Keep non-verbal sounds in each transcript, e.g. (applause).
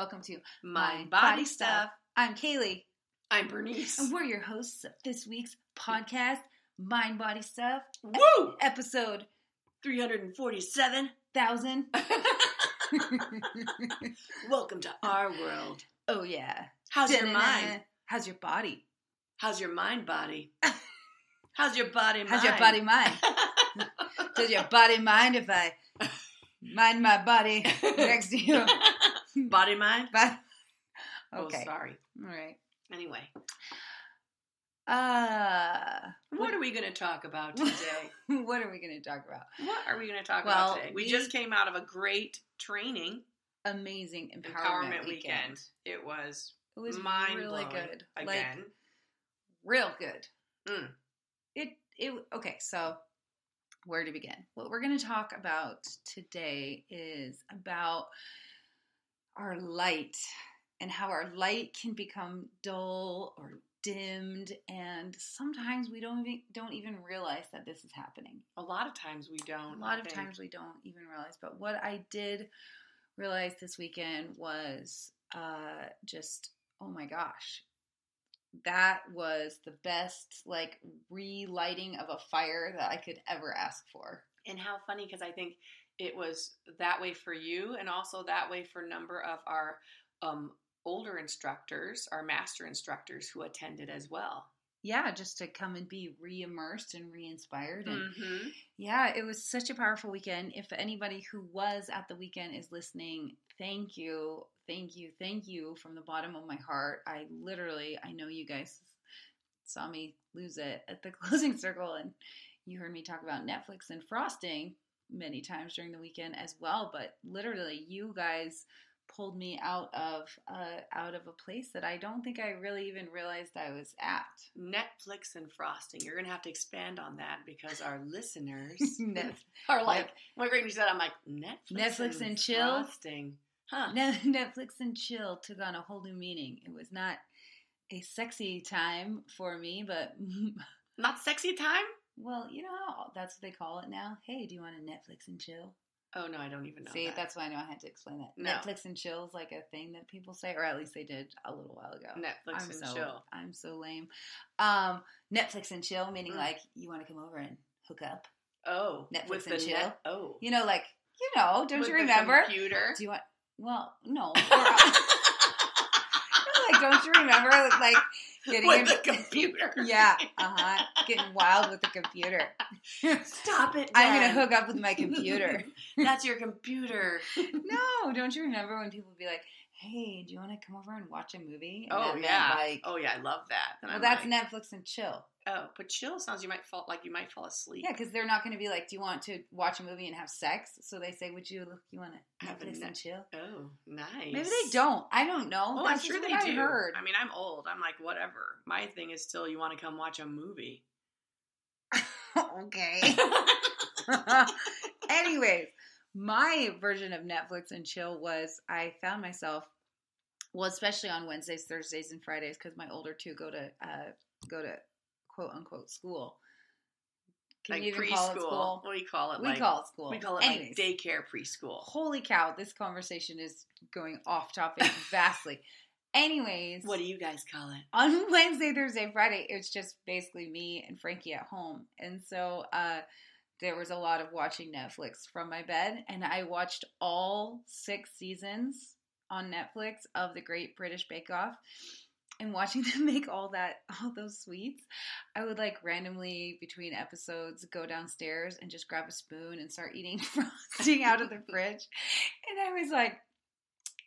Welcome to Mind Body Stuff. I'm Kaylee, I'm Bernice. and we're your hosts of this week's podcast, Mind Body Stuff, Woo! episode 347,000. (laughs) Welcome to our world. oh, yeah. How's your Da-na-na. mind? How's your body? How's your mind body? (laughs) How's your body How's your body mind? (laughs) Does your body mind if I mind my body next to you? (laughs) body mind? But, (laughs) Oh, sorry. All right. Anyway, Uh, what are we going to talk about today? (laughs) what are we going to talk about? what are we going to talk Well, about today? We, we- just came out of a great training Amazing empowerment, empowerment weekend. weekend. It was It was mind really good. again. Like, real good. Mm. It it okay. So where to begin? What we're going to talk about today is about our light and how our light can become dull or dimmed, and sometimes we don't even don't even realize that this is happening. a lot of times we don't. A lot I of think. times we don't even realize. But what I did realize this weekend was uh, just, oh my gosh, that was the best like relighting of a fire that I could ever ask for. And how funny because I think it was that way for you, and also that way for a number of our um, older instructors, our master instructors who attended as well. Yeah, just to come and be re-immersed and re-inspired and Mm-hmm. Yeah, it was such a powerful weekend. If anybody who was at the weekend is listening, thank you, thank you, thank you from the bottom of my heart. I literally, I know you guys saw me lose it at the (laughs) closing circle, and you heard me talk about Netflix and frosting many times during the weekend as well. But literally, you guys pulled me out of uh, out of a place that I don't think I really even realized I was at. Netflix and frosting. You're gonna have to expand on that because our (laughs) listeners (laughs) (laughs) are like, when you said, I'm like Netflix, Netflix and chill? frosting, huh? Netflix and chill took on a whole new meaning. It was not a sexy time for me, but Not sexy time? Well, you know how that's what they call it now. Hey, do you want a Netflix and chill? Oh no, I don't even know. See, that. that's why I know I had to explain that. No. Netflix and chill is like a thing that people say, or at least they did a little while ago. Netflix I'm and so chill. I'm so lame. Um, Netflix and chill meaning Mm. like you want to come over and hook up. Oh, Netflix and chill? net- oh, You know, like you know, don't With you remember? computer? Do you want? Well, no. (laughs) (laughs) Like, don't you remember like getting with in- the computer. Yeah, uh huh. Getting wild with the computer. Stop it. I'm gonna hook up with my computer. (laughs) That's your computer. (laughs) no, don't you remember when people would be like, "Hey, do you want to come over and watch a movie?" And Oh yeah. like, oh yeah, I love that. And well, I'm that's like, Netflix and chill. Oh, but chill sounds you might fall like you might fall asleep. Yeah, because they're not going to be like, "Do you want to watch a movie and have sex?" So they say, "Would you look? You want to Have Netflix net- and chill?" Oh, nice. Maybe they don't. I don't know. Oh, That's I'm sure they do. I heard. I mean, I'm old. I'm like, whatever. My thing is still, you want to come watch a movie. (laughs) okay. (laughs) (laughs) Anyways, my version of Netflix and chill was I found myself, well, especially on Wednesdays, Thursdays, and Fridays, because my older two go to uh, go to quote unquote school. Can like you even preschool. call it school? We call it We like call it school. we call it Anyways, like daycare preschool. Holy cow! This conversation is going off topic (laughs) vastly. Anyways, What do you guys call it? on (laughs) Wednesday, Thursday, Friday, it's just basically me and Frankie at home. And so uh, there was a lot of watching Netflix from my bed. And I watched all six seasons on Netflix of The Great British Bake Off. And watching (laughs) them make all that, all those sweets, I would like randomly between episodes go downstairs and just grab a spoon and start eating (laughs) frosting out of the fridge. And I was like,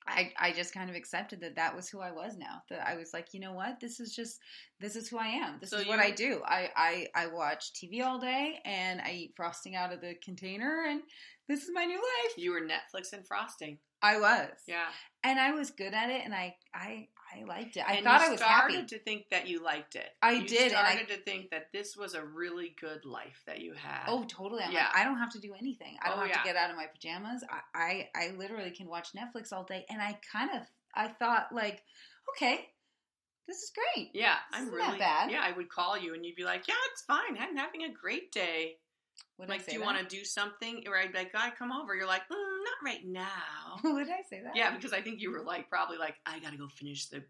I, I just kind of accepted that that was who I was now. That I was like, you know what? This is just this is who I am. This So is what I do. I, I I watch TV all day and I eat frosting out of the container and this is my new life. You were Netflix and frosting. I was. Yeah. And I was good at it and I I I liked it. I and thought I was started happy. to think that you liked it. I you did, and I- started to think that this was a really good life that you had. Oh, totally. I'm Yeah. like, I don't have to do anything. I don't Oh, have yeah. to get out of my pajamas. I, I, I literally can watch Netflix all day. And I kind of, I thought like, okay, this is great. yeah, This I'm really bad. Yeah, I would call you and you'd be like, "Yeah, it's fine. I'm having a great day." What like, do you want to do something? Or I'd be like, God, come over. You're like, mm, not right now. (laughs) Would I say that? Yeah, because I think you were like, probably like, I gotta go finish the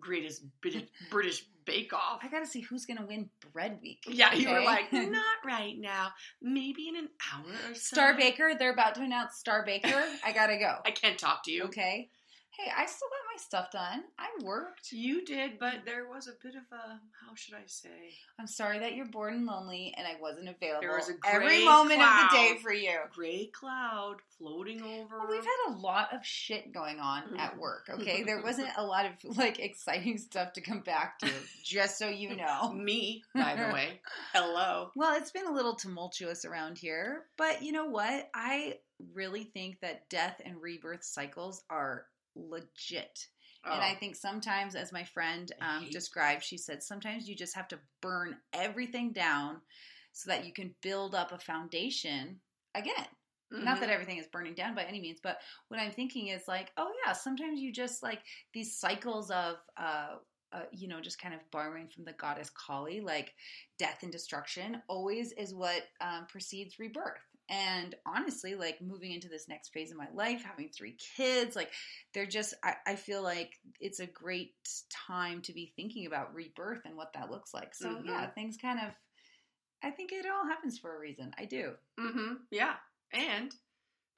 greatest British, British Bake Off. I gotta see who's gonna win Bread Week. Yeah, you were like, (laughs) not right now. Maybe in an hour or so. Star Baker. They're about to announce Star Baker. I gotta go. (laughs) I can't talk to you. Okay. Hey, I still got my stuff done. I worked. You did, but there was a bit of a how should I say? I'm sorry that you're bored and lonely, and I wasn't available There was a every moment of the day for you. Gray cloud floating over. Well, we've had a lot of shit going on at Mhm. work. Okay, (laughs) there wasn't a lot of like exciting stuff to come back to. Just so you (laughs) know. me, by the way. (laughs) Hello. Well, it's been a little tumultuous around here, but you know what? I really think that death and rebirth cycles are legit. And I Oh. think sometimes, as my friend um, described, she said sometimes you just have to burn everything down so that you can build up a foundation again. Not Mhm. that everything is burning down by any means, but what I'm thinking is like, oh yeah, sometimes you just like these cycles of, uh, uh, you know, just kind of borrowing from the goddess Kali, like death and destruction, always is what um, precedes rebirth. And honestly, like moving into this next phase of my life, having three kids, like they're just, I, I feel like it's a great time to be thinking about rebirth and what that looks like. So Mhm. yeah, things kind of, I think it all happens for a reason. I do. Mm-hmm. Yeah. And,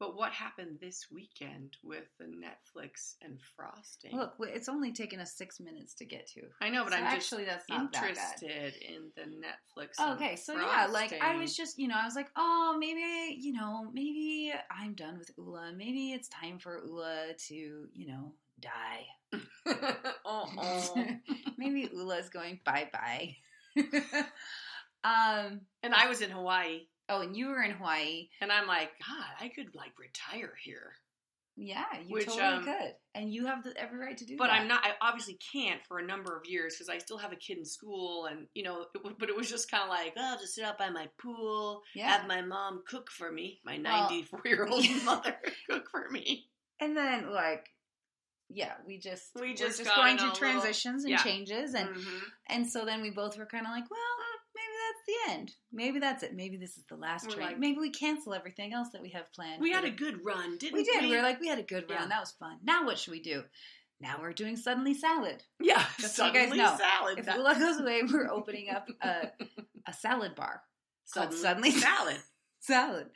but what happened this weekend with the Netflix and frosting? Look, it's only taken us six minutes to get to. I know, but So I'm actually, that's just not that interested in the Netflix. Oh, okay, so yeah, like I was just, you know, I was like, oh, maybe, you know, maybe I'm done with Ula. Maybe it's time for Ula to, you know, die. oh, (laughs) (laughs) maybe Ula's going bye bye. (laughs) um. and I was in Hawaii, Oh, and you were in Hawaii. and I'm like, God, I could like retire here, Yeah, you Which, totally um, could, and you have the, every right to do that. but that. I'm not. I obviously can't for a number of years because I still have a kid in school, and you know. It, but it was just kind of like, oh, I'll just sit out by my pool, Yeah. have my mom cook for me, my Well, 94 year old (laughs) mother (laughs) cook for me. And then, like, yeah, we just We we're just just going through little- transitions and yeah. changes, and Mhm. And so then we both were kind of like, well, the end. Maybe that's it. Maybe this is the last We're train. like- maybe we cancel everything else that we have planned. we had a good run, didn't we we? did. We were like, we had a good run. Yeah. That was fun. Now what should we do? Now we're doing suddenly salad. yeah, Just so you guys suddenly know, salad. If That- Ula goes away, we're opening up a, a salad bar (laughs) called Suddenly salad. (laughs) Salad.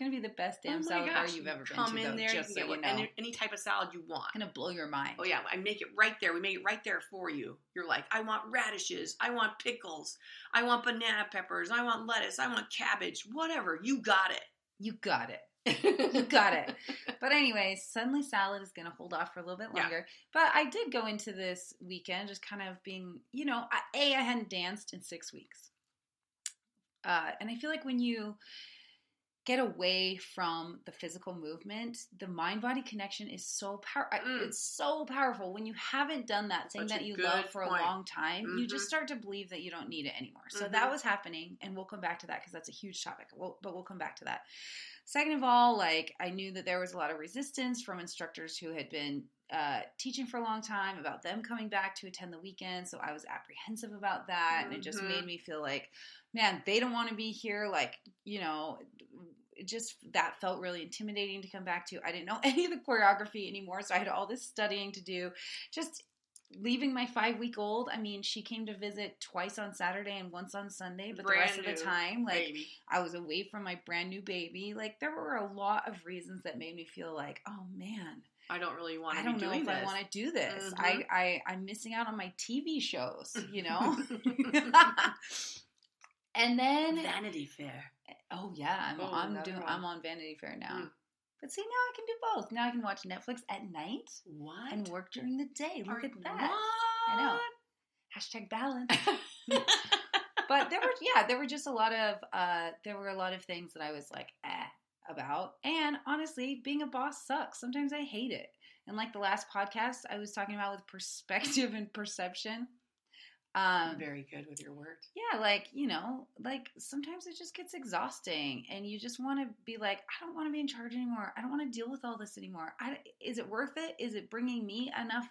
It's gonna be the best damn oh salad bar you've ever been come to. in though, there, just you so can you get know, any, any type of salad you want. gonna blow your mind. Oh yeah, I make it right there. We make it right there for you. You're like, I want radishes, I want pickles, I want banana peppers, I want lettuce, I want cabbage, whatever. You got it. You got it. (laughs) You got it. But anyways, suddenly salad is going to hold off for a little bit Yeah. longer. But I did go into this weekend just kind of being, you know, I, a I hadn't danced in six weeks, uh, and I feel like when you get away from the physical movement, the mind body connection is so powerful. Mm. It's so powerful when you haven't done that thing Such that you love for point. a long time. You Mhm. just start to believe that you don't need it anymore. So Mhm. that was happening, and we'll come back to that because that's a huge topic. We'll, but we'll come back to that. Second of all, like I knew that there was a lot of resistance from instructors who had been uh, teaching for a long time about them coming back to attend the weekend. So I was apprehensive about that, and it just Mhm. made me feel like, man, they don't want to be here. Like you know, just that felt really intimidating to come back to. I didn't know (laughs) any of the choreography anymore, so I had all this studying to do. Just leaving my five week old. I mean, she came to visit twice on Saturday and once on Sunday, but the rest of the time, like Baby. I was away from my brand new baby. Like there were a lot of reasons that made me feel like, oh man, I don't really want to I don't know if this. I want to do this. Mhm. I, I I'm missing out on my TV shows, you know. (laughs) (laughs) and then Vanity Fair. Oh yeah, I'm Oh, I'm doing. I'm on Vanity Fair now. Mm. But see, now I can do both. Now I can watch Netflix at night What? and work during the day. Look Are- at that. I know. Hashtag balance. (laughs) But there were yeah there were just a lot of uh there were a lot of things that i was like eh about and honestly being a boss sucks sometimes i hate it and like the last podcast i was talking about with perspective (laughs) and perception um Very good with your words. yeah like you know like sometimes it just gets exhausting and you just want to be like i don't want to be in charge anymore. I don't want to deal with all this anymore. I, is it worth it? Is it bringing me enough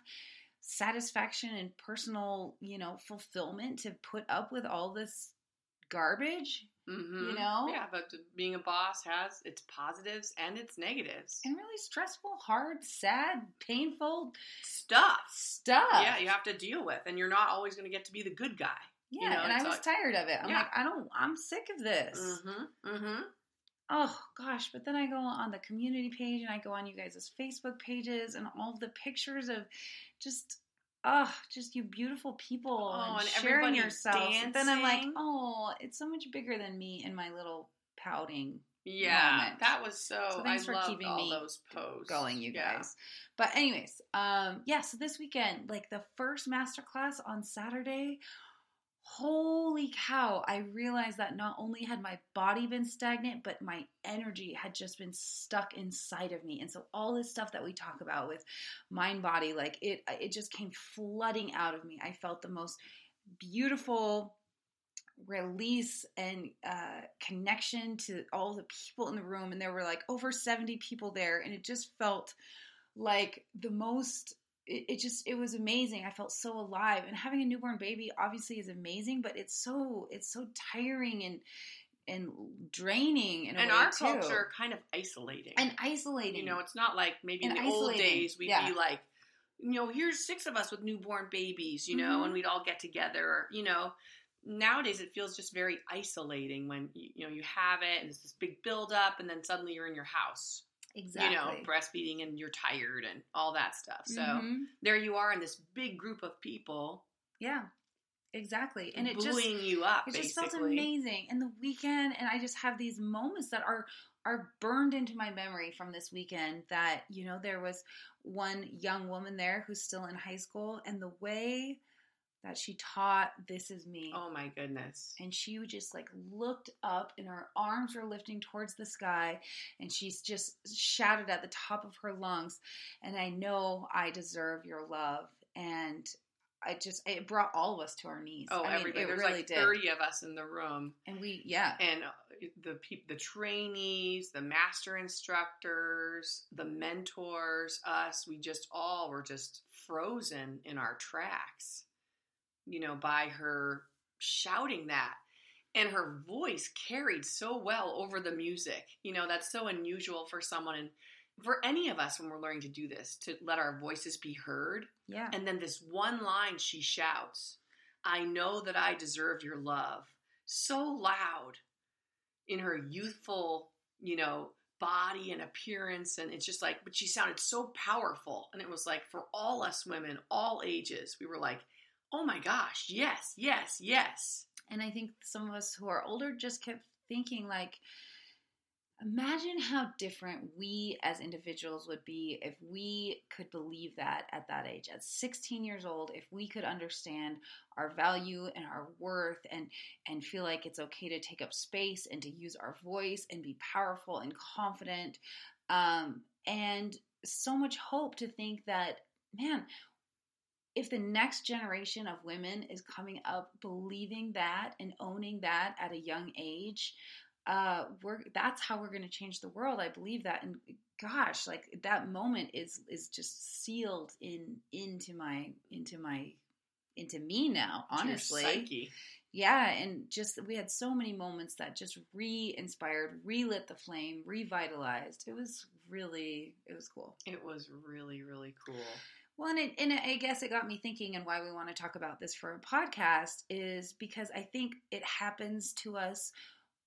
satisfaction and personal you know fulfillment to put up with all this garbage, Mhm. you know? Yeah, but being a boss has its positives and its negatives. and really stressful, hard, sad, painful Stuff. stuff. Yeah, you have to deal with, and you're not always going to get to be the good guy. Yeah, you know, and I was like- tired of it. I'm Yeah. like, I don't. I'm sick of this. Mm-hmm. Mm-hmm. Oh gosh, but then I go on the community page and I go on you guys' Facebook pages and all the pictures of just oh, just you beautiful people Oh, and, and sharing yourselves. And then I'm like, oh, it's so much bigger than me and my little pouting Yeah, moment. that was so. So thanks I for keeping all me those posts going, you Yeah. guys. But anyways, um, yeah, so this weekend, like the first masterclass on Saturday, holy cow, I realized that not only had my body been stagnant, but my energy had just been stuck inside of me. And so all this stuff that we talk about with mind body, like it it just came flooding out of me. I felt the most beautiful release and uh, connection to all the people in the room and there were like over 70 people there and it just felt like the most it, it just it was amazing i felt so alive and having a newborn baby obviously is amazing but it's so it's so tiring and and draining in And our too. culture kind of isolating. and isolating you know, it's not like maybe in And the old days we'd yeah. be like, you know, here's six of us with newborn babies, you know, Mhm. and we'd all get together. You know, nowadays it feels just very isolating when you, you know you have it and it's this big buildup, and then suddenly you're in your house, exactly you know, breastfeeding and you're tired and all that stuff. So Mhm. there you are in this big group of people yeah exactly and it just you up. It just basically. felt amazing. And the weekend, and I just have these moments that are are burned into my memory from this weekend. That you know, there was one young woman there who's still in high school, and the way that she taught "This Is Me." Oh my goodness. And she would just like looked up and her arms were lifting towards the sky and she's just shouted at the top of her lungs, and I know I deserve your love. And I just it brought all of us to our knees. Oh, I mean, everybody. it There's really like did. 30 of us in the room. And we, yeah, and uh, the peop the trainees, the master instructors, the mentors, us, we just all were just frozen in our tracks, you know, by her shouting that. And her voice carried so well over the music. You know, that's so unusual for someone and for any of us when we're learning to do this, to let our voices be heard. yeah, And then this one line she shouts, I know that I deserve your love. So loud in her youthful, you know, body and appearance. And it's just like, but she sounded so powerful. And it was like for all us women, all ages, we were like, oh my gosh, yes, yes, yes. and I think some of us who are older just kept thinking like, imagine how different we as individuals would be if we could believe that at that age, at 16 years old, if we could understand our value and our worth and and feel like it's okay to take up space and to use our voice and be powerful and confident, um, and so much hope to think that man if the next generation of women is coming up believing that and owning that at a young age uh we're that's how we're going to change the world i believe that. And gosh like that moment is is just sealed in into my into my into me now honestly. yeah and just we had so many moments that just re-inspired relit the flame revitalized. It was really it was cool. It was really, really cool. Well, and, it, and I guess it got me thinking, and why we want to talk about this for a podcast is because I think it happens to us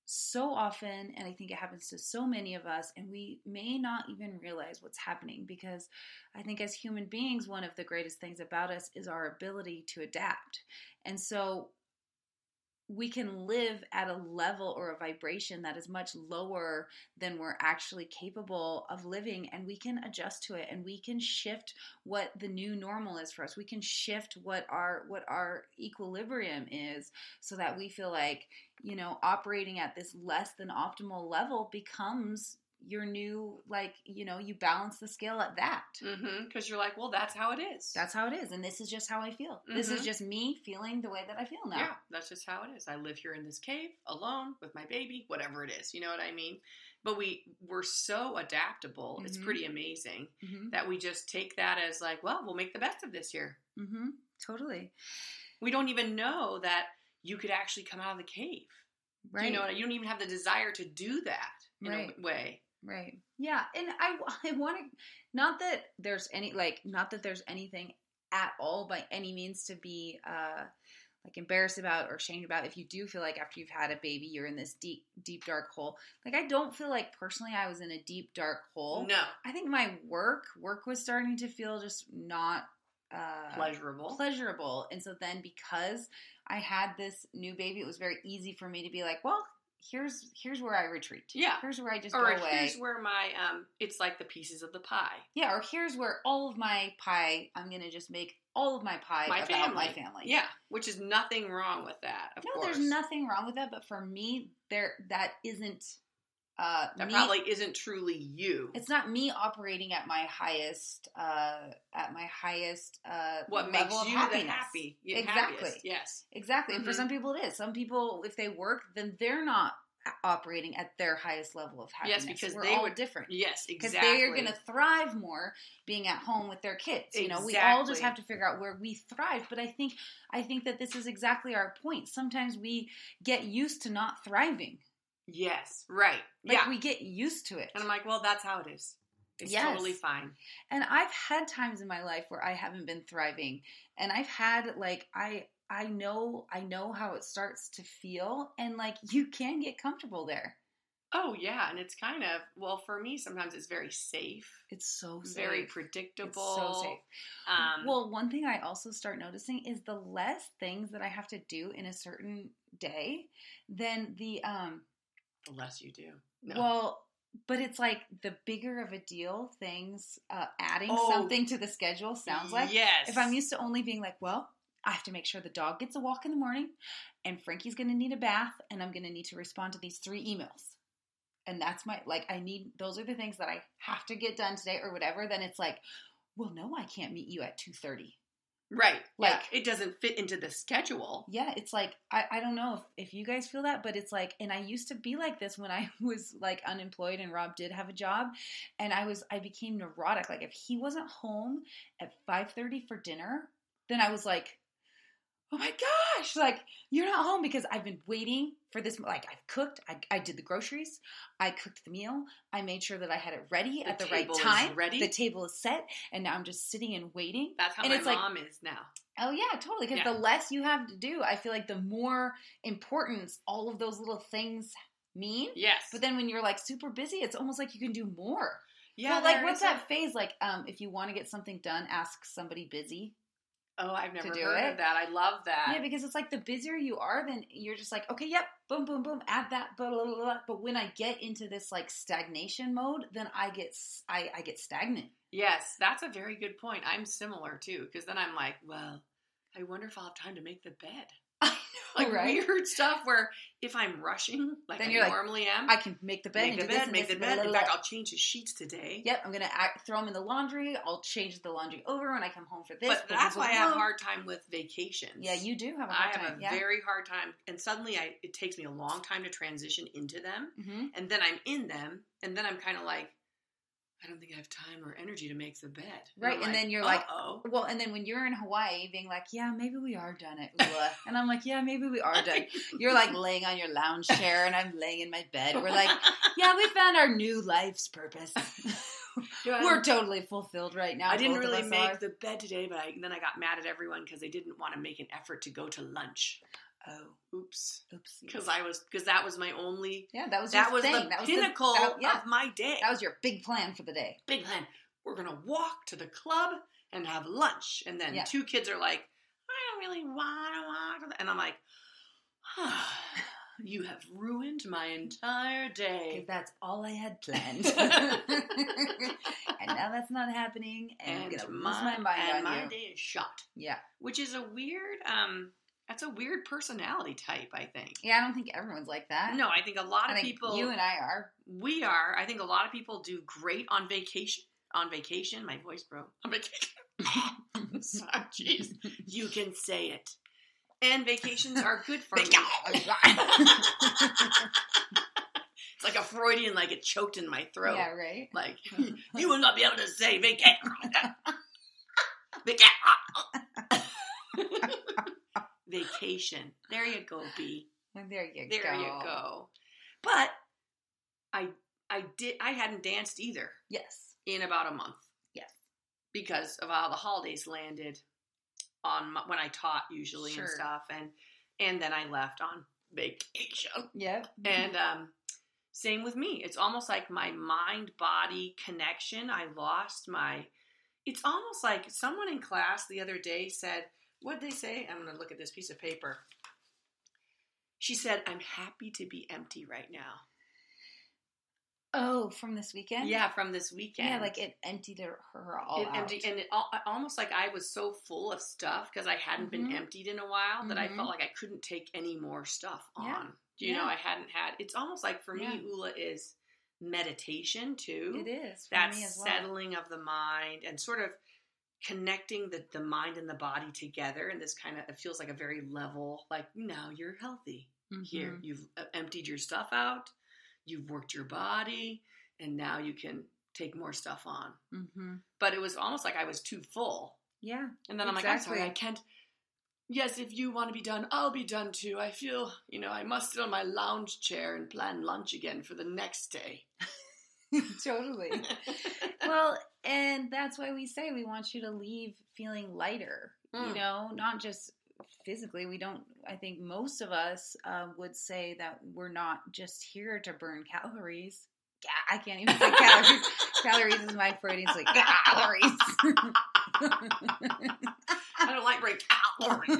so often, and I think it happens to so many of us, and we may not even realize what's happening because I think as human beings, one of the greatest things about us is our ability to adapt. And so we can live at a level or a vibration that is much lower than we're actually capable of living and we can adjust to it and we can shift what the new normal is for us. We can shift what our what our equilibrium is so that we feel like you know operating at this less than optimal level becomes your new like you know you balance the scale at that Mm-hmm. Because you're like, well, that's how it is. that's how it is and this is just how i feel this is Mhm. just me feeling the way that i feel now Yeah, that's just how it is. I live here in this cave alone with my baby, whatever it is. You know what I mean? But we we're so adaptable. It's Mhm. pretty amazing hmm that we just take that as like, well, we'll make the best of this here. hmm totally We don't even know that you could actually come out of the cave. Right. You know, you don't even have the desire to do that in Right. a way. Right. Yeah, and I (laughs) I want to not that there's any like not that there's anything at all by any means to be uh like embarrassed about or ashamed about if you do feel like after you've had a baby you're in this deep deep dark hole. Like I don't feel like personally I was in a deep dark hole. No, I think my work work was starting to feel just not uh pleasurable. pleasurable. And so then because I had this new baby, it was very easy for me to be like, well, here's here's where I retreat. Yeah. Here's where I just or go away. here's where my um, it's like the pieces of the pie. Yeah, or here's where all of my pie, I'm going to just make all of my pie My about my family. family. Yeah, which is nothing wrong with that. Of No, course, there's nothing wrong with that, but for me, there that isn't uh that me, probably isn't truly you. it's not me operating at my highest uh at my highest uh what makes you happiness. the happy, Exactly. happiest. Yes, Exactly. And for Mhm. some people it is. Some people if they work, then they're not operating at their highest level of Yes, happiness. because We're they all would- different. yes, exactly. because they're going to thrive more being at home with their kids you know we all just have to figure out where we thrive but i think i think that this is exactly our point sometimes we get used to not thriving Yes, right. like yeah, we get used to it and I'm like, well, that's how it is. It's Yes. totally fine. and i've had times in my life where i haven't been thriving and i've had like i i know i know how it starts to feel and like you can get comfortable there Oh yeah, and it's kind of well for me. Sometimes it's very safe, it's so safe. very it's predictable. so safe Um, well, one thing I also start noticing is the less things that I have to do in a certain day, then the um the less you do. No. well, but it's like the bigger of a deal things uh, adding Oh. something to the schedule sounds like. yes. If I'm used to only being like, well, I have to make sure the dog gets a walk in the morning, and Frankie's going to need a bath, and I'm going to need to respond to these three emails. And that's my like I need those are the things that I have to get done today or whatever. Then it's like, well, no, I can't meet you at two thirty. Right, like- like it doesn't fit into the schedule. Yeah, it's like I, I don't know if, if you guys feel that, but it's like and I used to be like this when I (laughs) was like unemployed and Rob did have a job and I was I became neurotic. Like if he wasn't home at five thirty for dinner, then I was like, Oh my gosh, like you're not home because I've been waiting for this like I've cooked, I, I did the groceries, I cooked the meal, I made sure that I had it ready The at the right table is time. ready. The table is set, and now I'm just sitting and waiting. That's how And my it's like- mom is now. Oh yeah, totally. Because Yeah. the less you have to do, I feel like the more importance all of those little things mean. Yes, But then when you're like super busy, it's almost like you can do more. yeah, but like, what's a- that phase? Like, um, if you want to get something done, ask somebody busy. Oh, I've never heard it? of that. I love that. yeah, because it's like the busier you are, then you're just like, okay, yep, boom, boom, boom, add that, blah, blah, blah, blah. But when I get into this like stagnation mode, then I get s- I, I get stagnant. yes, that's a very good point. I'm similar too, because then I'm like, well, I wonder if I'll have time to make the bed. I (laughs) Like right? weird stuff where if I'm rushing, like Then I you're like, normally am, I can make the bed, make the bed, make the bed. In fact. I'll change the sheets today. Yep, I'm gonna act, throw them in the laundry. I'll change the laundry over when I come home for this. But that's why I have a hard time with vacations. Yeah, you do have a I hard have time. a yeah. very hard time, and suddenly I it takes me a long time to transition into them, hmm and then I'm in them, and then I'm kind of like, I don't think I have time or energy to make the bed. Right, and then you're like, oh, Well, and then when you're in Hawaii, being like, "Yeah, maybe we are done at Ula," (laughs) and I'm like, "Yeah, maybe we are done." (laughs) You're like laying on your lounge chair, and I'm laying in my bed. We're like, (laughs) "Yeah, we found our new life's purpose. We're totally fulfilled right now." I didn't really make are. the bed today, but I, then I got mad at everyone because they didn't want to make an effort to go to lunch. Oh, Oops, oops. because I was because that was my only yeah, that was that was thing. the that was pinnacle The, that, yeah, of my day. that was your big plan for the day. big plan. We're gonna walk to the club and have lunch, and then Yeah. two kids are like, "I don't really want to walk," and I'm like, ah, "You have ruined my entire day. Because that's all I had planned. (laughs) (laughs) and now that's not happening, and, I'm gonna lose my mind and on my you. day is shot, Yeah, which is a weird. Um, that's a weird personality type. I think. yeah. I don't think everyone's like that. No, I think a lot I of think people. you and I are. we are. I think a lot of people do great on vacation. On vacation, my voice broke. On vacation. Sorry, (laughs) oh, Jeez, you can say it. And vacations are good for (laughs) me. It's like a Freudian, like it choked in my throat. yeah, right. Like (laughs) you will not be able to say vacation. vacation. Vacation. There you go, B. Well, there you There go. There you go. But I I did I hadn't danced either Yes. in about a month Yes. because of how the holidays landed on my, when I taught usually Sure. and stuff and and then I left on vacation. Yep. And um same with me. It's almost like my mind body connection. I lost my it's almost like someone in class the other day said, what did they say? I'm going to look at this piece of paper. She said, I'm happy to be empty right now. oh, from this weekend. Yeah, from this weekend. Yeah, like it emptied her, all it out. empty, and it al- almost like I was so full of stuff because I hadn't been Mhm. emptied in a while that I Mhm. felt like I couldn't take any more stuff on. Yeah. You know? I hadn't had. It's almost like for Yeah. me, Ula is meditation too. it is for that me as well. settling of the mind and sort of connecting the, the mind and the body together and this kind of it feels like a very level like now you're healthy here Mhm. you've uh, emptied your stuff out you've worked your body and now you can take more stuff on Mhm. but it was almost like i was too full Yeah. and then i'm like i'm sorry i can't yes if you want to be done i'll be done too i feel you know i must sit on my lounge chair and plan lunch again for the next day (laughs) totally. (laughs) well, and that's why we say we want you to leave feeling lighter. You Mm. know, not just physically. We don't. I think most of us uh, would say that we're not just here to burn calories. Yeah, I can't even say calories. (laughs) calories is my Freudian like calories. (laughs) i don't like break calories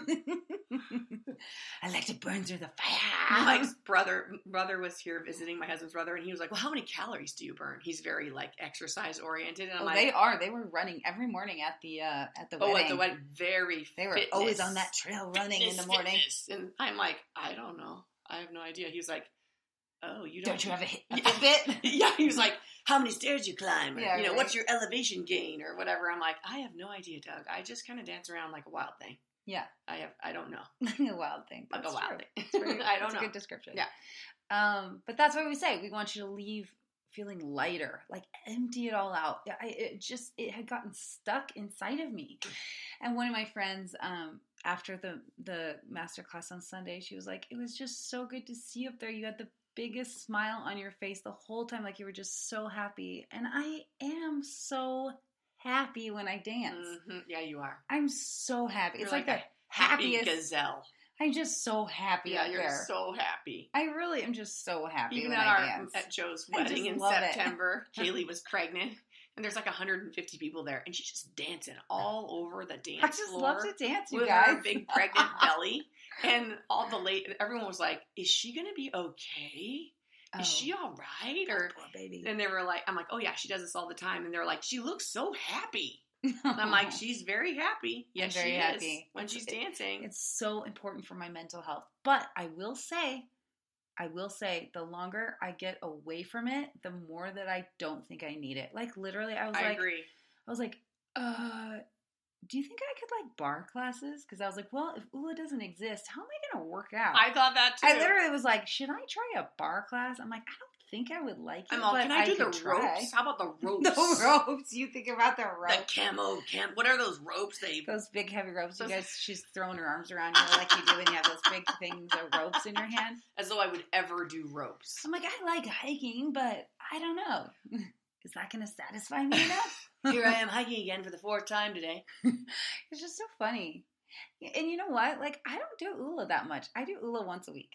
I like to burn through the fire. Mike's brother brother was here visiting my husband's brother, and he was like, "Well, how many calories do you burn?" He's very like exercise oriented, and I'm Oh, like, they are. They were running every morning at the uh, at the "Oh, wedding. at the wedding, very They were fitness, always on that trail running in the morning. fitness." And I'm like, "I don't know, I have no idea." He was like, "Oh, you don't, Don't you have a, hit- a (laughs) Yeah. He was like, "How many stairs you climb? Or, Yeah, you know, right. what's your elevation gain or whatever?" I'm like, "I have no idea, Doug. I just kind of dance around like a wild thing. Yeah, I have, I don't know, (laughs) a wild thing. like That's a wild true. thing. Very- (laughs) I don't know. a good description. Yeah. Um, but that's what we say. We want you to leave feeling lighter, like empty it all out. I, it just it had gotten stuck inside of me. And one of my friends, um, after the the master class on Sunday, she was like, "It was just so good to see you up there. You had the biggest smile on your face the whole time, like you were just so happy." And I am so happy when I dance. Mhm. Yeah, you are. I'm so happy. You're it's like, like the a Happy happiest. gazelle. I'm just so happy Yeah, you're there. so happy. I really am just so happy Even when at I our dance. at Joe's wedding in. September, (laughs) Kaylee was pregnant, and there's like 150 people there, and she's just dancing all over the dance floor. I just floor love to dance, you with guys. her big (laughs) pregnant belly, and all the late everyone was like, "Is she gonna be okay? Oh, Is she all right?" Or poor baby. and they were like, "I'm like, oh yeah, she does this all the time," and they're like, "She looks so happy." I'm like, (laughs) "She's very happy. Yes, very she happy. is when It's- she's dancing." it's so important for my mental health. But I will say, I will say, the longer I get away from it, the more that I don't think I need it. Like literally, I was I like, agree. I was like, uh, do you think I could like barre classes? Because I was like, well, if Ula doesn't exist, how am I going to work out? I thought that too. I literally was like, should I try a barre class? I'm like, I don't think I would like it. I'm all, can I do the could try." ropes? How about the (laughs) ropes? The ropes. You think about the ropes. The ropes. camo cam. What are those ropes? They Those big heavy ropes. You guys, she's throwing her arms around you like you do when you have those big things of ropes in your hand. as though I would ever do ropes. I'm like, I like hiking, but I don't know. (laughs) Is that going to satisfy me enough? (laughs) Here I am hiking again for the fourth time today. (laughs) It's just so funny. And you know what? Like, I don't do Ula that much. I do Ula once a week.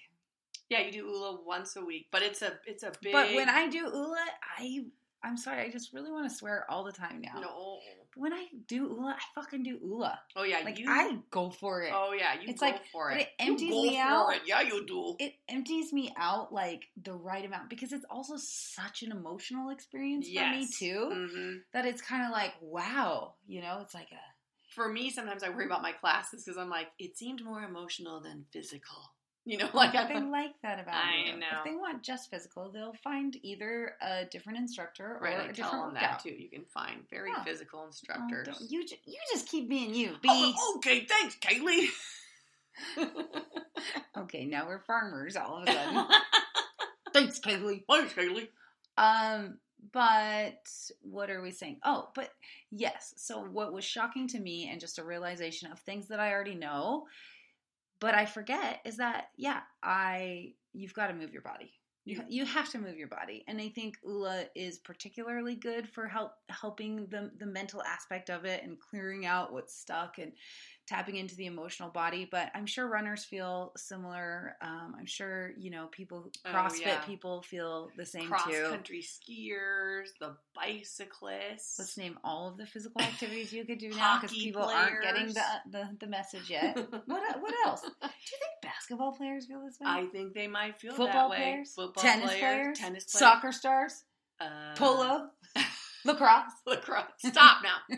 Yeah, you do Ula once a week, but it's a it's a big. But when I do Ula, I I'm sorry, I just really want to swear all the time now. no, But when I do Ula, I fucking do Ula. oh yeah, Like you. I go for it. oh yeah, you It's go like- for but it. it You empties go me for out. it. Yeah, you do. It empties me out like the right amount because it's also such an emotional experience for me Yes. too hmm that it's kind of like wow, you know, it's like a For me, sometimes I worry about my classes because I'm like, it seemed more emotional than physical. You know, (laughs) like they like that about it. I you. know. If they want just physical, they'll find either a different instructor or right. I a tell different them that workout. too. You can find very Yeah. physical Oh, instructors. don't- you ju- you just keep being you. Be Oh, okay, thanks, Kaylee. (laughs) okay. Now we're farmers all of a sudden. (laughs) Thanks, Kaylee. Thanks, Kaylee. Um, but what are we saying? Oh, but yes. So what was shocking to me and just a realization of things that I already know. But I forget is that yeah, I you've got to move your body. You, you have to move your body, and I think Ula is particularly good for help helping the the mental aspect of it and clearing out what's stuck and tapping into the emotional body. But I'm sure runners feel similar. Um, I'm sure you know people Oh, CrossFit yeah. people feel the same Cross too. country skiers, the bicyclists. Let's name all of the physical activities you could do now because people aren't getting the, the the message yet. what what else? (laughs) Do you think basketball players feel this way? I think they might feel Football that way. players, Football tennis players, players, tennis players, soccer stars, uh, polo, (laughs) lacrosse. lacrosse. Stop now.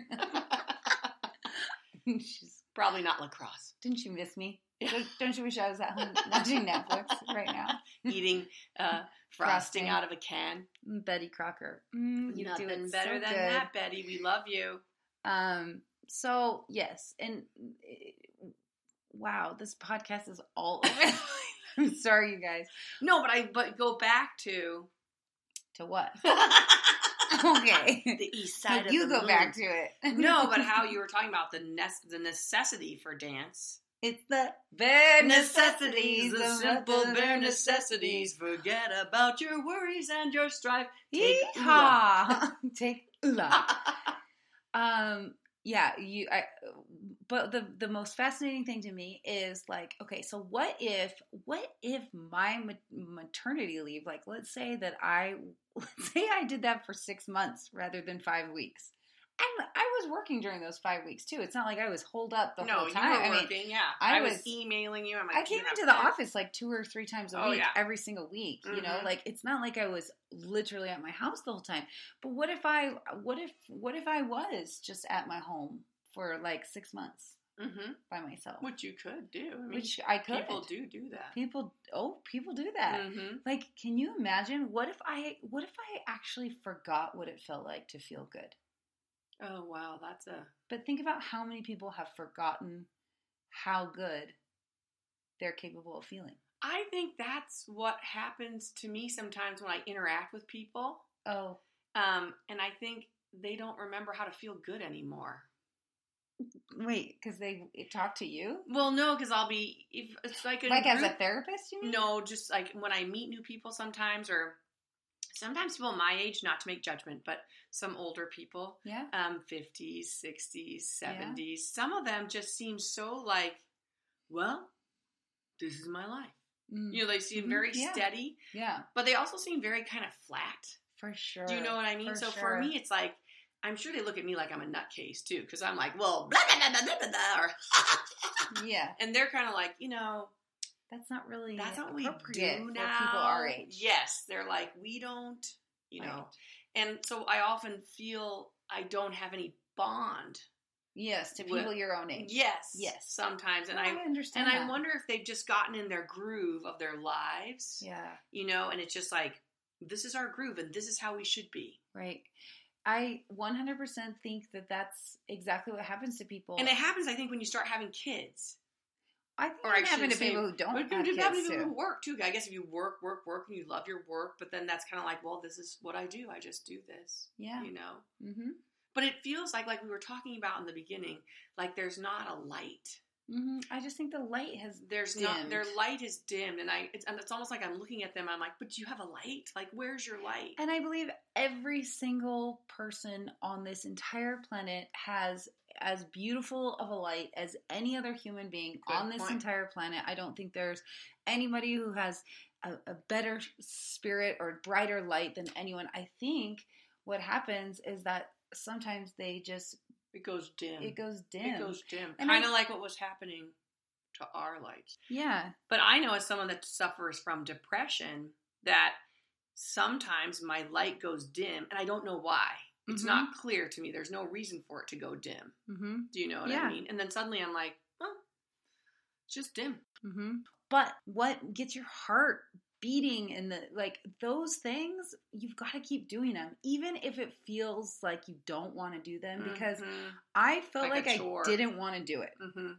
(laughs) She's, Probably not lacrosse. didn't you miss me? Don't, don't you wish I was at home (laughs) watching Netflix right now? (laughs) Eating uh, (laughs) frosting Frosting. out of a can. Mm, Betty Crocker. Mm, you do Nothing it better so than good. that, Betty. We love you. Um. So yes, and uh, wow, this podcast is all over. I'm sorry, you guys. No, but I but go back to To what? (laughs) the east side. of you go moon. back to it. (laughs) no, but how you were talking about the nece- the necessity for dance. It's the bare necessities, the simple bare necessities. Forget about your worries and your strife. Take Yeehaw. (laughs) Take ula. Um. Yeah. You. I. But the the most fascinating thing to me is like, okay, so what if what if my ma- maternity leave, like, let's say that I let's (laughs) say I did that for six months rather than five weeks. And I was working during those five weeks too. It's not like I was holed up the no, whole you time. were I mean, working. yeah, I I, was, was- emailing you. Like, I came into the kids?" office like two or three times a Oh, week, yeah. every single week. You know, Mhm. like it's not like I was literally at my house the whole time. But what if I, what if, what if I was just at my home for like six months Mhm. by myself, Which you could do. I mean, which I could. people do do that. People, oh, people do that. Mhm. Like, can you imagine? What if I, what if I actually forgot what it felt like to feel good? Oh wow, that's a But think about how many people have forgotten how good they're capable of feeling. I think that's what happens to me sometimes when I interact with people. Oh, Um, and I think they don't remember how to feel good anymore. Wait, because they talk to you? Well, no, because I'll be if it's like a Like as a therapist, you mean? no, just like when I meet new people sometimes, or sometimes people my age, not to make judgment, but some older people, Yeah. um, fifties, sixties, seventies. Some of them just seem so like, well, this is my life. Mm, You know, they seem Mhm, very yeah. steady, yeah, but they also seem very kind of flat. for sure. Do you know what I mean? for so sure. for me, it's like I'm sure they look at me like I'm a nutcase too, because I'm like, well, blah blah blah blah blah, blah or (laughs) Yeah, and they're kind of like, you know, that's not really that's not what we do now. people our age. Yes, they're like, we don't, you know, Right. and so I often feel I don't have any bond. Yes, to With- people your own age. Yes, Yes. sometimes, and oh, I I. understand. And I wonder if they've just gotten in their groove of their lives, Yeah, you know, and it's just like, this is our groove and this is how we should be. right. I 100% think that that's exactly what happens to people. And it happens, I think, when you start having kids. I think or it happens to say- people who don't have you kids to people who work too. I guess if you work, work, work, and you love your work, but then that's kind of like, well, this is what I do. I just do this, Yeah. you know. Mm-hmm. But it feels like, like we were talking about in the beginning, like there's not a light. Mm-hmm. I just think the light has. There's not. Their light is dimmed, and I. It's, and it's almost like I'm looking at them. I'm like, but do you have a light? Like, where's your light? And I believe every single person on this entire planet has as beautiful of a light as any other human being Good on this point. entire planet. I don't think there's anybody who has a, a better spirit or brighter light than anyone. I think what happens is that sometimes they just It goes dim. it goes dim. It goes dim. Kind of like what was happening to our lights. yeah. But I know as someone that suffers from depression that sometimes my light goes dim and I don't know why. It's Mhm. not clear to me. There's no reason for it to go dim. Mm-hmm. Do you know what Yeah. I mean? And then suddenly I'm like, oh, it's just dim. Mm-hmm. But what gets your heart beating and the like those things you've got to keep doing them even if it feels like you don't want to do them because Mhm, i felt Like like, i didn't want to do it mhm.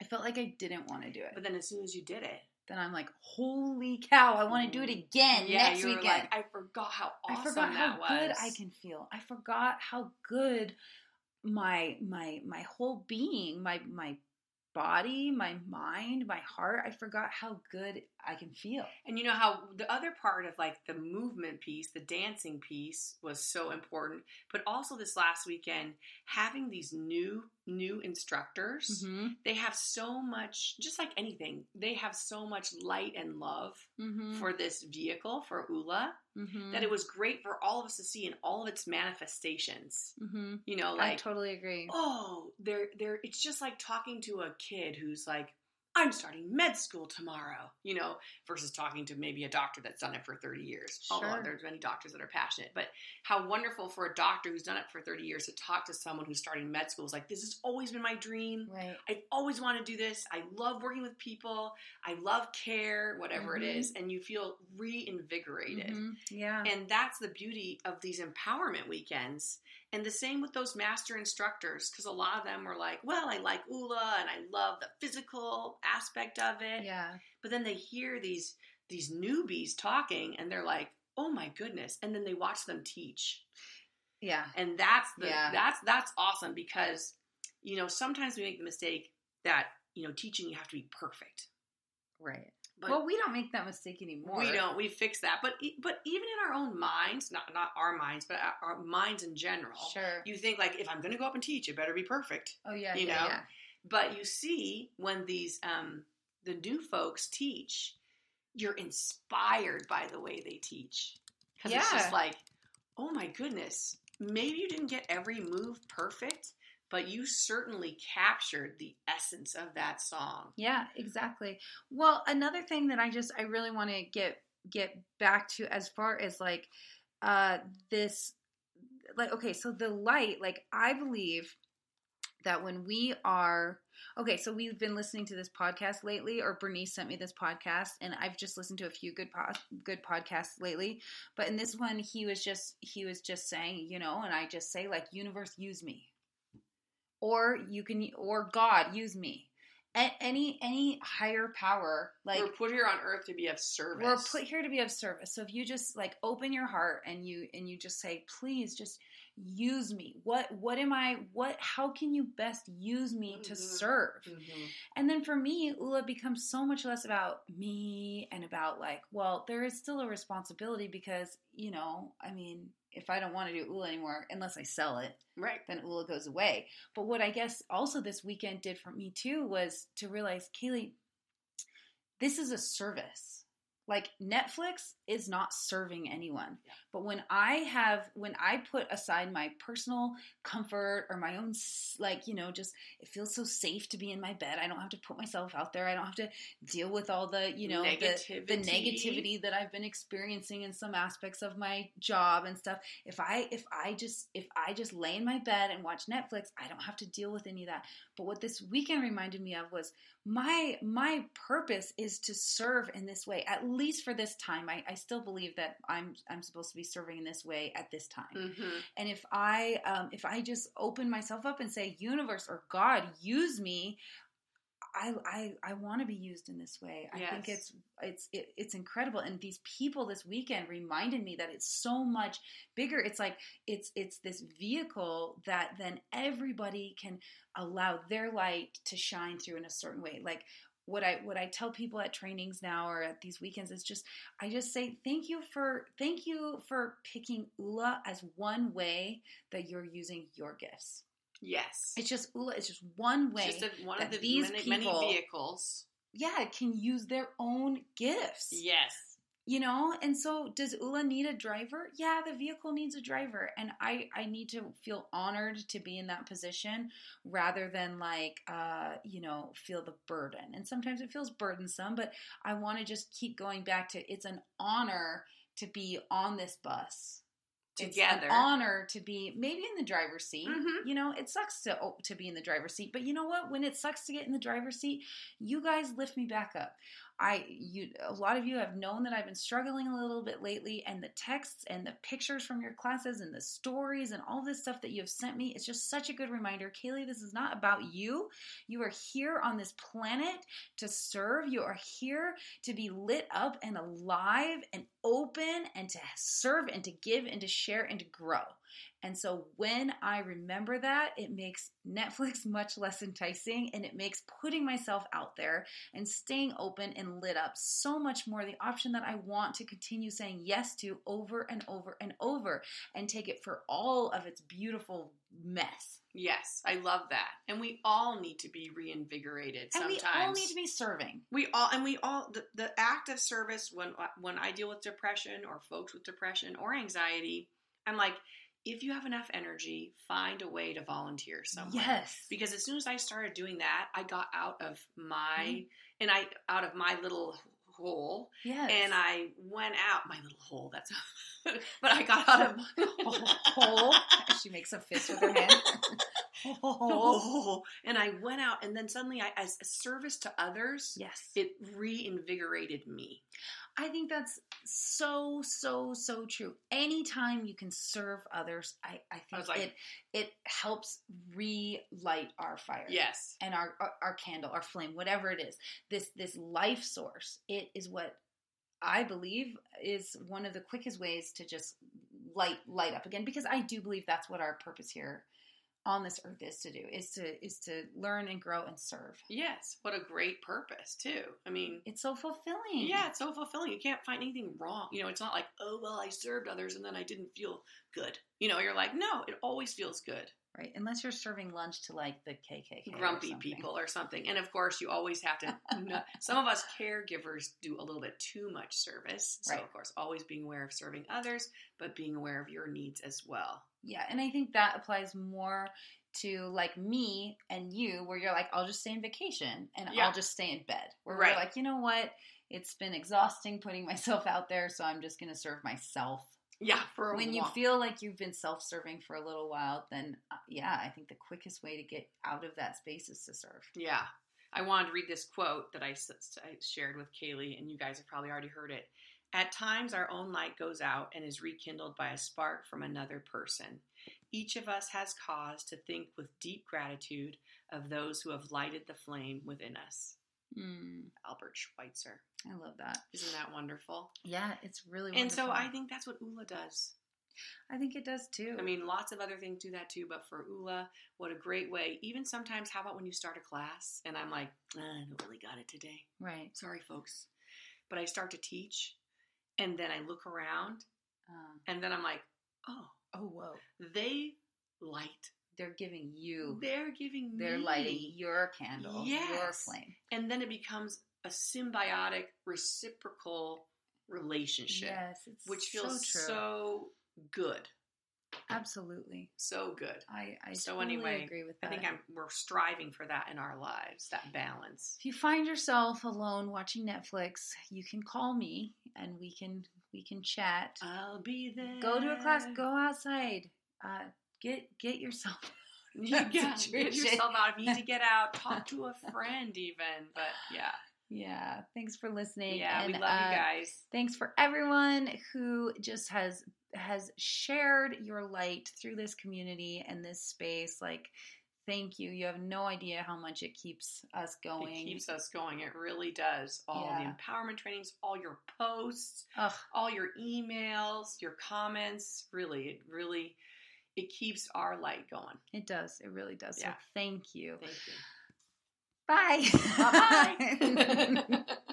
i felt like i didn't want to do it But then as soon as you did it, then i'm like holy cow i want to do it again yeah, next weekend like, I forgot how awesome I forgot how was. good I can feel. I forgot how good my my my whole being, my my body, my mind, my heart. I forgot how good I can feel. And you know how the other part of like the movement piece, the dancing piece was so important, but also this last weekend having these new new instructors, Mm-hmm. they have so much just like anything. They have so much light and love Mm-hmm. for this vehicle for ULA mm-hmm. that it was great for all of us to see in all of its manifestations. mm-hmm. You know, I like totally agree. oh, they're they're it's just like talking to a kid who's like, I'm starting med school tomorrow, you know, versus talking to maybe a doctor that's done it for 30 years. Although Sure. there's many doctors that are passionate. But how wonderful for a doctor who's done it for 30 years to talk to someone who's starting med school is like, this has always been my dream. Right. I've always wanted to do this. I love working with people. I love care, whatever Mhm. it is. And you feel reinvigorated. Mhm. Yeah. And that's the beauty of these empowerment weekends. And the same with those master instructors, because a lot of them were like, well, I like ULA and I love the physical aspect of it. yeah. But then they hear these these newbies talking and they're like, oh my goodness. And then they watch them teach. Yeah. And that's the Yeah. that's that's awesome because, you know, sometimes we make the mistake that, you know, teaching you have to be perfect. Right. But well, we don't make that mistake anymore. We don't. We fix that. But but even in our own minds, not not our minds, but our- our minds in general, Sure. you think like if I'm going to go up and teach, it better be perfect. Oh yeah. you yeah, know? Yeah. But you see when these um the new folks teach, you're inspired by the way they teach because it's just like, oh my goodness, maybe you didn't get every move perfect, but you certainly captured the essence of that song. Yeah, exactly. Well, another thing that I just I really want to get get back to as far as like uh this like okay, so the light, like I believe that when we are okay, so we've been listening to this podcast lately, or Bernice sent me this podcast, and I've just listened to a few good good podcasts lately. But in this one, he was just he was just saying, you know, and I just say like, universe, use me, or you can, or God, use me. A- any any higher power, like we're put here on earth to be of service. we're put here to be of service. So if you just like open your heart and you and you just say, please just use me. What what am I what how can you best use me to Mhm. serve? Mhm. And then for me, Ula becomes so much less about me and about like, well, there is still a responsibility because, you know, I mean, if I don't want to do Ula anymore, unless I sell it, Right. then Ula goes away. But what I guess also this weekend did for me too was to realize, Kaylee, this is a service. Like Netflix is not serving anyone. Yeah. But when I have, when I put aside my personal comfort or my own, like, you know, just it feels so safe to be in my bed. I don't have to put myself out there. I don't have to deal with all the, you know, the, the Negativity. negativity that I've been experiencing in some aspects of my job and stuff. If I if I just if I just lay in my bed and watch Netflix, I don't have to deal with any of that. But what this weekend reminded me of was my my purpose is to serve in this way, at least for this time. I, I still believe that I'm I'm supposed to be serving in this way at this time. Mhm. And if I um, if I just open myself up and say, universe or God, use me, I I, I want to be used in this way. I think it's it's it, it's incredible. And these people this weekend reminded me that it's so much bigger. It's like it's it's this vehicle that then everybody can allow their light to shine through in a certain way. Like what I what I tell people at trainings now or at these weekends is just I just say thank you for thank you for picking ULA as one way that you're using your gifts. Yes. It's just ULA. It's just one way. It's just a, one that of the these many, many people- vehicles. yeah, can use their own gifts. Yes. You know, and so does ULA need a driver? Yeah, the vehicle needs a driver, and I I need to feel honored to be in that position rather than like uh you know feel the burden. And sometimes it feels burdensome, but I want to just keep going back to it's an honor to be on this bus. Together. It's an honor to be maybe in the driver's seat. Mhm. You know, it sucks to oh, to be in the driver's seat, but you know what? When it sucks to get in the driver's seat, you guys lift me back up. I you a lot of you have known that I've been struggling a little bit lately and the texts and the pictures from your classes and the stories and all this stuff that you have sent me it's just such a good reminder. Kaylee this is not about you. You are here on this planet to serve. You are here to be lit up and alive and open and to serve and to give and to share and to grow and so when I remember that, it makes Netflix (laughs) much less enticing and it makes putting myself out there and staying open and lit up so much more the option that I want to continue saying yes to over and over and over and take it for all of its beautiful mess. Yes, I love that. And we all need to be reinvigorated And sometimes. we all need to be serving. We all and we all the, the act of service when when I deal with depression or folks with depression or anxiety, I'm like, if you have enough energy, find a way to volunteer somewhere. Yes. Because as soon as I started doing that, I got out of my Mm-hmm. and I out of my little hole Yes. and I went out my little hole. That's (laughs) but I got out of my hole. (laughs) She makes a fist with her hand. (laughs) oh. and I went out, and then suddenly, I as a service to others, Yes. it reinvigorated me. I think that's so, so, so true. Anytime you can serve others, I, I think was like- it it helps relight our fire. Yes, And our, our our candle, our flame, whatever it is. This this life source, it is what I believe is one of the quickest ways to just light light up again because I do believe that's what our purpose here on this earth is to do is to is to learn and grow and serve. yes. What a great purpose too. I mean. It's so fulfilling. Yeah, it's so fulfilling. You can't find anything wrong. You know, it's not like, oh, well, I served others and then I didn't feel good. You know, you're like, no, it always feels good. Right. Unless you're serving lunch to like the KKK. grumpy something. people or something. And of course, you always have to. (laughs) some of us caregivers do a little bit too much service. So, Right. of course, always being aware of serving others, but being aware of your needs as well. Yeah, and I think that applies more to like me and you, where you're like, I'll just stay in vacation and Yeah. I'll just stay in bed. Where Right. we're like, you know what? It's been exhausting putting (laughs) myself out there, so I'm just going to serve myself. Yeah, for a When you feel like you've been self serving for a little while, then uh, yeah, I think the quickest way to get out of that space is to serve. Yeah. I wanted to read this quote that I, I shared with Kaylee, and you guys have probably already heard it. At times, our own light goes out and is rekindled by a spark from another person. Each of us has cause to think with deep gratitude of those who have lighted the flame within us. Mm, Albert Schweitzer. I love that. Isn't that wonderful? Yeah, it's really wonderful. And so. I think that's what Ula does. I think it does too. I mean, lots of other things do that too, but for Ula, what a great way. Even sometimes, how about when you start a class and I'm like, "Ah, I don't really got it today. right. Sorry, folks. But I start to teach and then I look around Uh, and then I'm like, oh, oh, whoa. they light. They're giving you, They're giving they're me. lighting your candle, your flame. And then it becomes a symbiotic, reciprocal relationship, Yes, it's which feels so, so good. Absolutely. So good. I, I So totally anyway, agree with that. I think I'm, we're striving for that in our lives, that balance. if you find yourself alone watching Netflix, you can call me and we can we can chat. I'll be there. go to a class, go outside. Uh, get get yourself (laughs) You get, get yourself out. If you need to get out, talk (laughs) to a friend, even. But yeah, Yeah, thanks for listening. yeah, we love uh, you guys. Thanks for everyone who just has has shared your light through this community and this space. Like, thank you. You have no idea how much it keeps us going. It keeps us going. It really does. All Yeah. the empowerment trainings, all your posts, Ugh, all your emails, your comments. Really, it really, it keeps our light going. it does. It really does. Yeah. So thank you. Thank you. Bye. Bye. (laughs) (laughs)